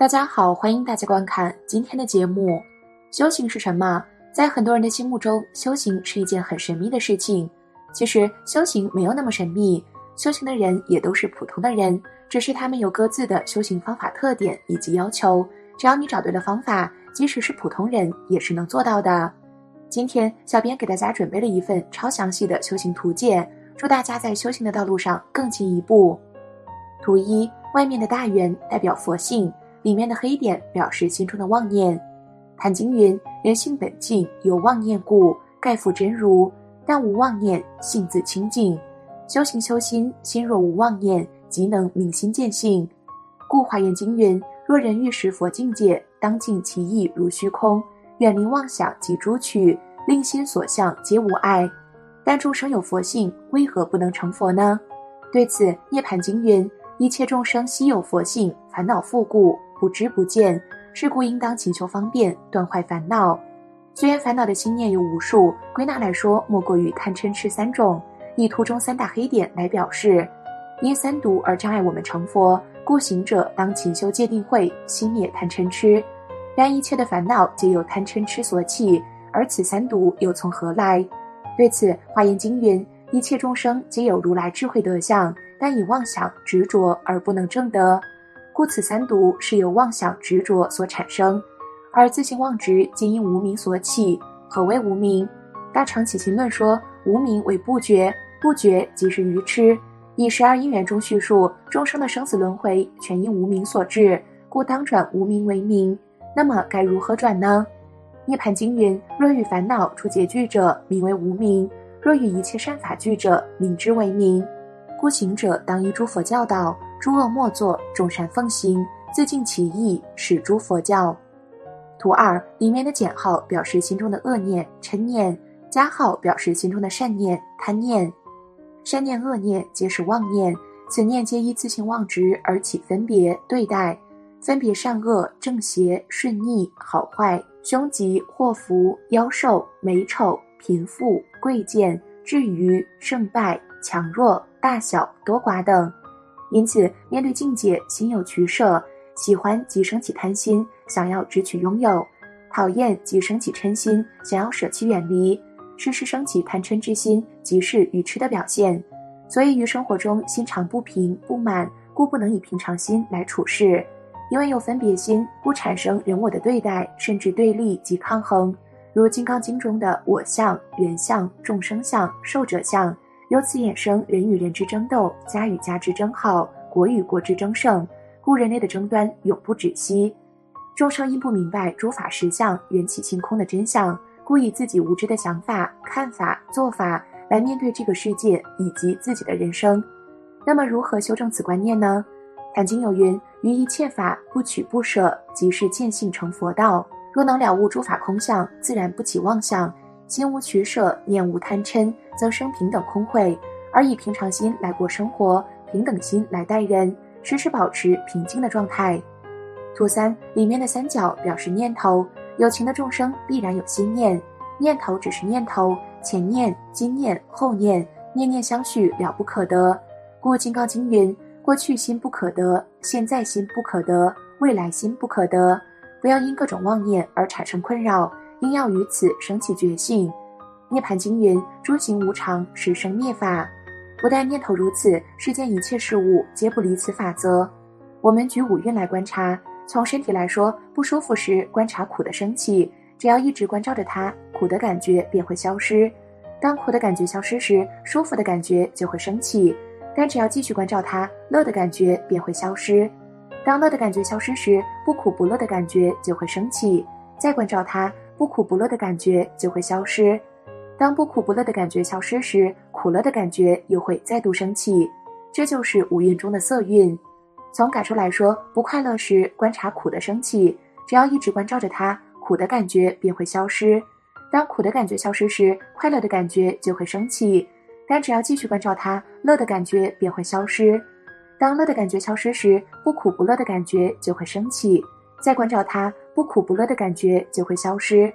大家好，欢迎大家观看今天的节目。修行是什么？在很多人的心目中，修行是一件很神秘的事情。其实，修行没有那么神秘。修行的人也都是普通的人，只是他们有各自的修行方法特点以及要求。只要你找对了方法，即使是普通人也是能做到的。今天，小编给大家准备了一份超详细的修行图解，祝大家在修行的道路上更进一步。图一，外面的大圆代表佛性。里面的黑点表示心中的妄念。谭经云：人性本净，有妄念故，盖复真如；但无妄念，性自清净。修行修心，心若无妄念，即能明心见性。故华严经云：若人欲识佛境界，当尽其意如虚空，远离妄想及诸趣，令心所向皆无碍。但众生有佛性，为何不能成佛呢？对此，涅盘经云：一切众生悉有佛性，烦恼复故。不知不见，是故应当勤求方便，断坏烦恼。虽然烦恼的心念有无数，归纳来说，莫过于贪嗔痴三种。以图中三大黑点来表示，因三毒而障碍我们成佛，故行者当勤修戒定慧，熄灭贪嗔痴。然一切的烦恼皆由贪嗔痴所起，而此三毒又从何来？对此，华严经云：一切众生皆有如来智慧德相，但以妄想执着而不能证得。故此三毒是由妄想执着所产生，而自性妄执皆因无名所起。何谓无名？大乘起心论说，无名为不觉，不觉即是愚痴。以十二因缘中叙述众生的生死轮回，全因无名所致，故当转无名为名。那么该如何转呢？涅盘经云：若与烦恼出结聚者，名为无名；若与一切善法聚者，名之为名。故行者当依诸佛教导。诸恶莫作，众善奉行，自尽其意，始诸佛教。图二里面的减号表示心中的恶念、嗔念，加号表示心中的善念、贪念。善念、恶念皆是妄念，此念皆依自性妄执而起分别对待，分别善恶、正邪、顺逆、好坏、凶吉祸福、妖寿、美丑、贫富、贵贱、至于胜败、强弱、大小、多寡等。因此，面对境界，心有取舍，喜欢即升起贪心，想要直取拥有；讨厌即升起嗔心，想要舍弃远离。时时升起贪嗔之心，即是愚痴的表现。所以，于生活中心常不平不满，故不能以平常心来处事。因为有分别心，故产生人我的对待，甚至对立及抗衡。如《金刚经》中的我相、人相、众生相、寿者相。由此衍生人与人之争斗，家与家之争好，国与国之争胜，故人类的争端永不止息。众生因不明白诸法实相、缘起性空的真相，故以自己无知的想法、看法、做法来面对这个世界以及自己的人生。那么，如何修正此观念呢？坛经有云：“于一切法不取不舍，即是见性成佛道。若能了悟诸法空相，自然不起妄想。”心无取舍，念无贪嗔，则生平等空慧；而以平常心来过生活，平等心来待人，时时保持平静的状态。图三里面的三角表示念头，有情的众生必然有心念，念头只是念头，前念、今念、后念，念念相续，了不可得。故《金刚经》云：过去心不可得，现在心不可得，未来心不可得。不要因各种妄念而产生困扰。应要于此升起觉性。涅盘经云：诸行无常，是生灭法。不但念头如此，世间一切事物皆不离此法则。我们举五蕴来观察，从身体来说，不舒服时观察苦的升起，只要一直关照着它，苦的感觉便会消失。当苦的感觉消失时，舒服的感觉就会升起。但只要继续关照它，乐的感觉便会消失。当乐的感觉消失时，不苦不乐的感觉就会升起。再关照它。不苦不乐的感觉就会消失，当不苦不乐的感觉消失时，苦乐的感觉又会再度升起，这就是五蕴中的色蕴。从感受来说，不快乐时观察苦的升起，只要一直关照着它，苦的感觉便会消失。当苦的感觉消失时，快乐的感觉就会升起，但只要继续关照它，乐的感觉便会消失。当乐的感觉消失时，不苦不乐的感觉就会升起。再关照它，不苦不乐的感觉就会消失。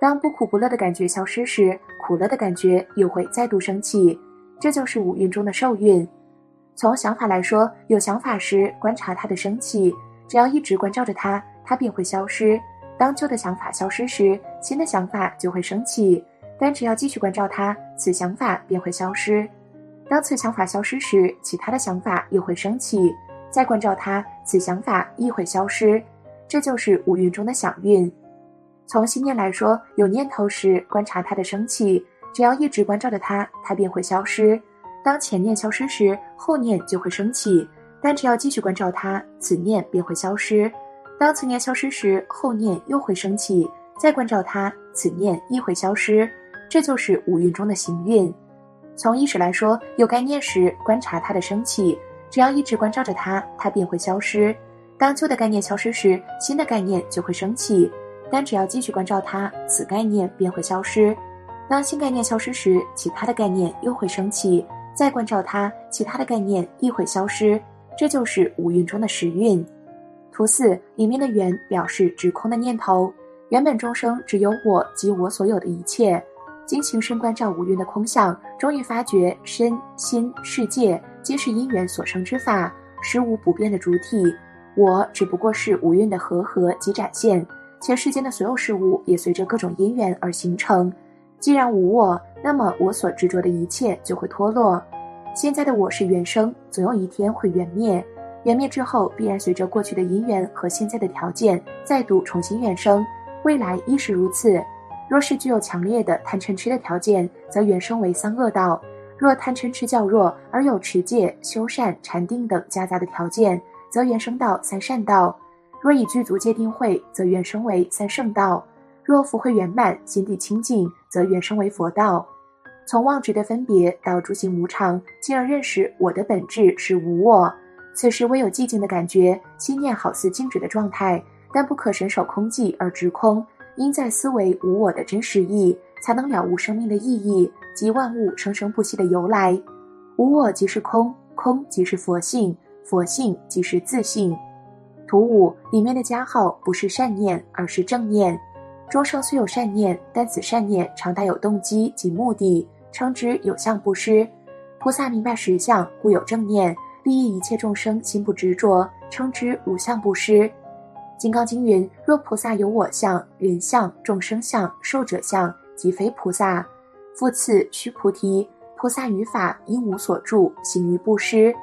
当不苦不乐的感觉消失时，苦乐的感觉又会再度升起。这就是五蕴中的受蕴。从想法来说，有想法时观察它的升起，只要一直关照着它，它便会消失。当旧的想法消失时，新的想法就会升起。但只要继续关照它，此想法便会消失。当此想法消失时，其他的想法又会升起。再关照它，此想法亦会消失。这就是五蕴中的想运。从心念来说，有念头时，观察它的升起，只要一直关照着它，它便会消失。当前念消失时，后念就会升起。但只要继续关照它，此念便会消失。当此念消失时，后念又会升起。再关照它，此念亦会消失。这就是五蕴中的行运。从意识来说，有概念时观察它的升起，只要一直关照着它，它便会消失。当旧的概念消失时，新的概念就会升起，但只要继续关照它，此概念便会消失。当新概念消失时，其他的概念又会升起，再关照它，其他的概念亦会消失。这就是五蕴中的时运。图四里面的圆表示直空的念头，原本众生只有我及我所有的一切。经行深观照五蕴的空相，终于发觉身心世界皆是因缘所生之法，实无不变的主体。我只不过是五蕴的和合及展现，且世间的所有事物也随着各种因缘而形成。既然无我，那么我所执着的一切就会脱落。现在的我是原生，总有一天会缘灭。缘灭之后，必然随着过去的因缘和现在的条件，再度重新原生。未来亦是如此。若是具有强烈的贪嗔痴的条件，则原生为三恶道；若贪嗔痴较弱，而有持戒、修善、禅定等夹杂的条件，则原生到三善道；若以具足戒定慧，则原生为三圣道；若福慧圆满、心地清净，则原生为佛道。从妄执的分别到诸行无常，进而认识我的本质是无我。此时唯有寂静的感觉，心念好似静止的状态，但不可神守空寂而直空。因在思维无我的真实意，才能了悟生命的意义及万物生生不息的由来。无我即是空，空即是佛性，佛性即是自性。图五里面的加号不是善念，而是正念。众生虽有善念，但此善念常带有动机及目的，称之有相不施。菩萨明白实相，故有正念，利益一切众生心不执着，称之无相不施。金刚经云：若菩萨有我相、人相、众生相、寿者相，即非菩萨。复次，须菩提，菩萨于法应无所住，行于布施。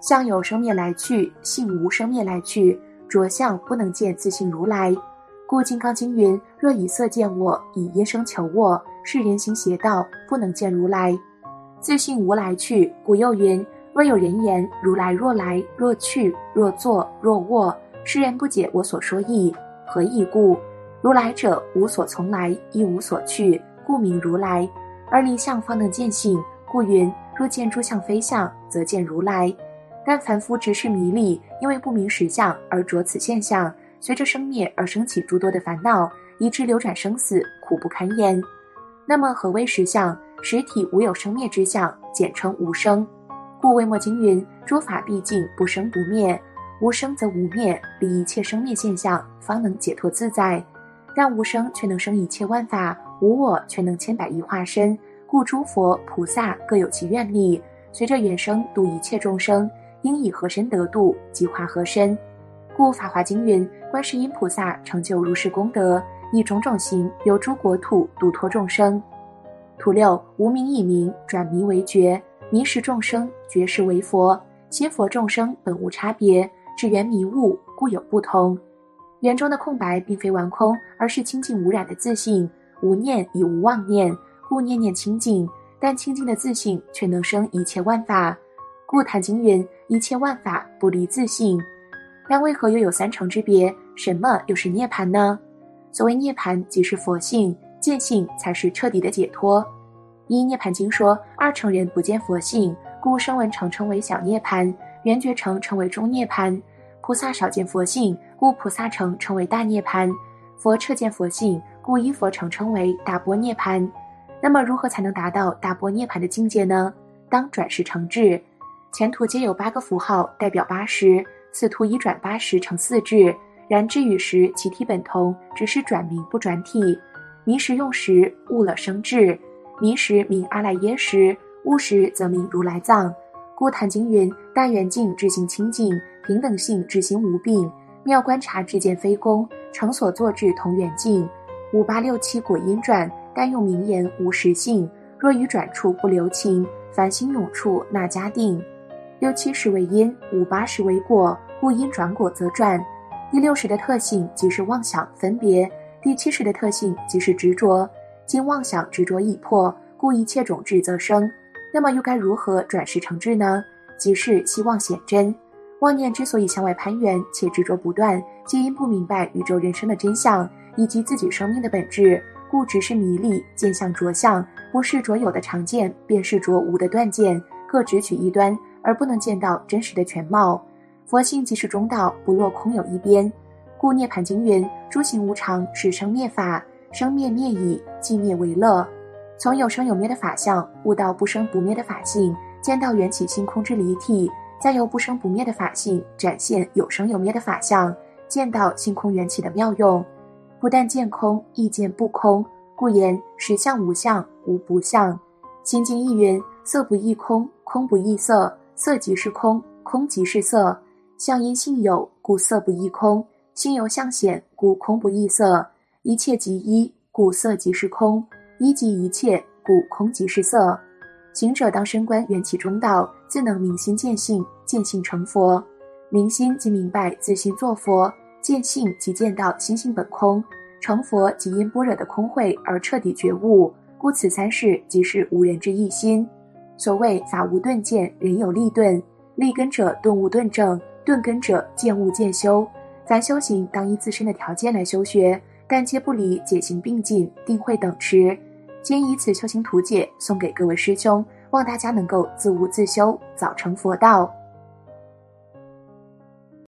相有生灭来去，性无生灭来去。着相不能见自性如来，故金刚经云：若以色见我，以音声求我，是人行邪道，不能见如来。自性无来去，故又云：若有人言如来若来若去若坐若卧。世人不解我所说意，何以故？如来者无所从来，亦无所去，故名如来。而离相方能见性，故云：若见诸相非相，则见如来。但凡夫执事迷离，因为不明实相而着此现象，随着生灭而生起诸多的烦恼，以致流转生死，苦不堪言。那么何为实相？实体无有生灭之相，简称无生。故维摩经云：诸法毕竟不生不灭。无生则无灭，离一切生灭现象，方能解脱自在。但无生却能生一切万法，无我却能千百亿化身。故诸佛菩萨各有其愿力，随着缘生度一切众生，应以何身得度，即化何身。故法华经云：观世音菩萨成就如是功德，以种种行由诸国土度脱众生。图六：无名以名转迷为觉，迷时众生，觉时为佛。心佛众生本无差别。只缘迷雾，故有不同。圆中的空白并非完空，而是清净无染的自信。无念以无妄念，故念念清净。但清净的自信却能生一切万法。故坛经云：一切万法不离自性。但为何又有三成之别？什么又是涅槃呢？所谓涅槃，即是佛性见性，才是彻底的解脱。一涅槃经说，二乘人不见佛性，故声闻成称为小涅槃。圆觉成称为中涅槃，菩萨少见佛性，故菩萨成称为大涅槃；佛彻见佛性，故依佛成称为大波涅槃。那么，如何才能达到大波涅槃的境界呢？当转世成智，前途皆有八个符号代表八十，此图已转八十成四智。然智与时其体本同，只是转名不转体。迷时用时，悟了生智；迷时名阿赖耶识，悟时则名如来藏。故坛经云：大圆净，智行清净，平等性，智行无病。妙观察只见非功，成所作智同远近。五八六七果因转，但用名言无实性。若于转处不留情，凡心永处那加定。六七十为因，五八十为果，故因转果则转。第六十的特性即是妄想分别，第七十的特性即是执着。今妄想执着已破，故一切种智则生。那么又该如何转世成智呢？即是希望显真。妄念之所以向外攀援且执着不断，皆因不明白宇宙人生的真相以及自己生命的本质，故只是迷离见相着相，不是着有的常见，便是着无的断见，各执取一端，而不能见到真实的全貌。佛性即是中道，不落空有一边。故涅盘经云：诸行无常，是生灭法，生灭灭已，寂灭为乐。从有生有灭的法相悟到不生不灭的法性，见到缘起性空之离体，再由不生不灭的法性展现有生有灭的法相，见到性空缘起的妙用。不但见空，亦见不空。故言实相无相，无不相。心经亦云：色不异空，空不异色，色即是空，空即是色。相因性有，故色不异空；性由相显，故空不异色。一切即一，故色即是空；一即一切，故空即是色。行者当深观缘起中道，自能明心见性，见性成佛。明心即明白自心作佛，见性即见到心性本空，成佛即因般若的空慧而彻底觉悟。故此三世即是无人之一心。所谓法无顿见，人有立顿。立根者顿悟顿证。顿根者见悟见修，咱修行当依自身的条件来修学，但皆不离解行并进，定慧等持。今以此修行图解送给各位师兄，望大家能够自悟自修，早成佛道。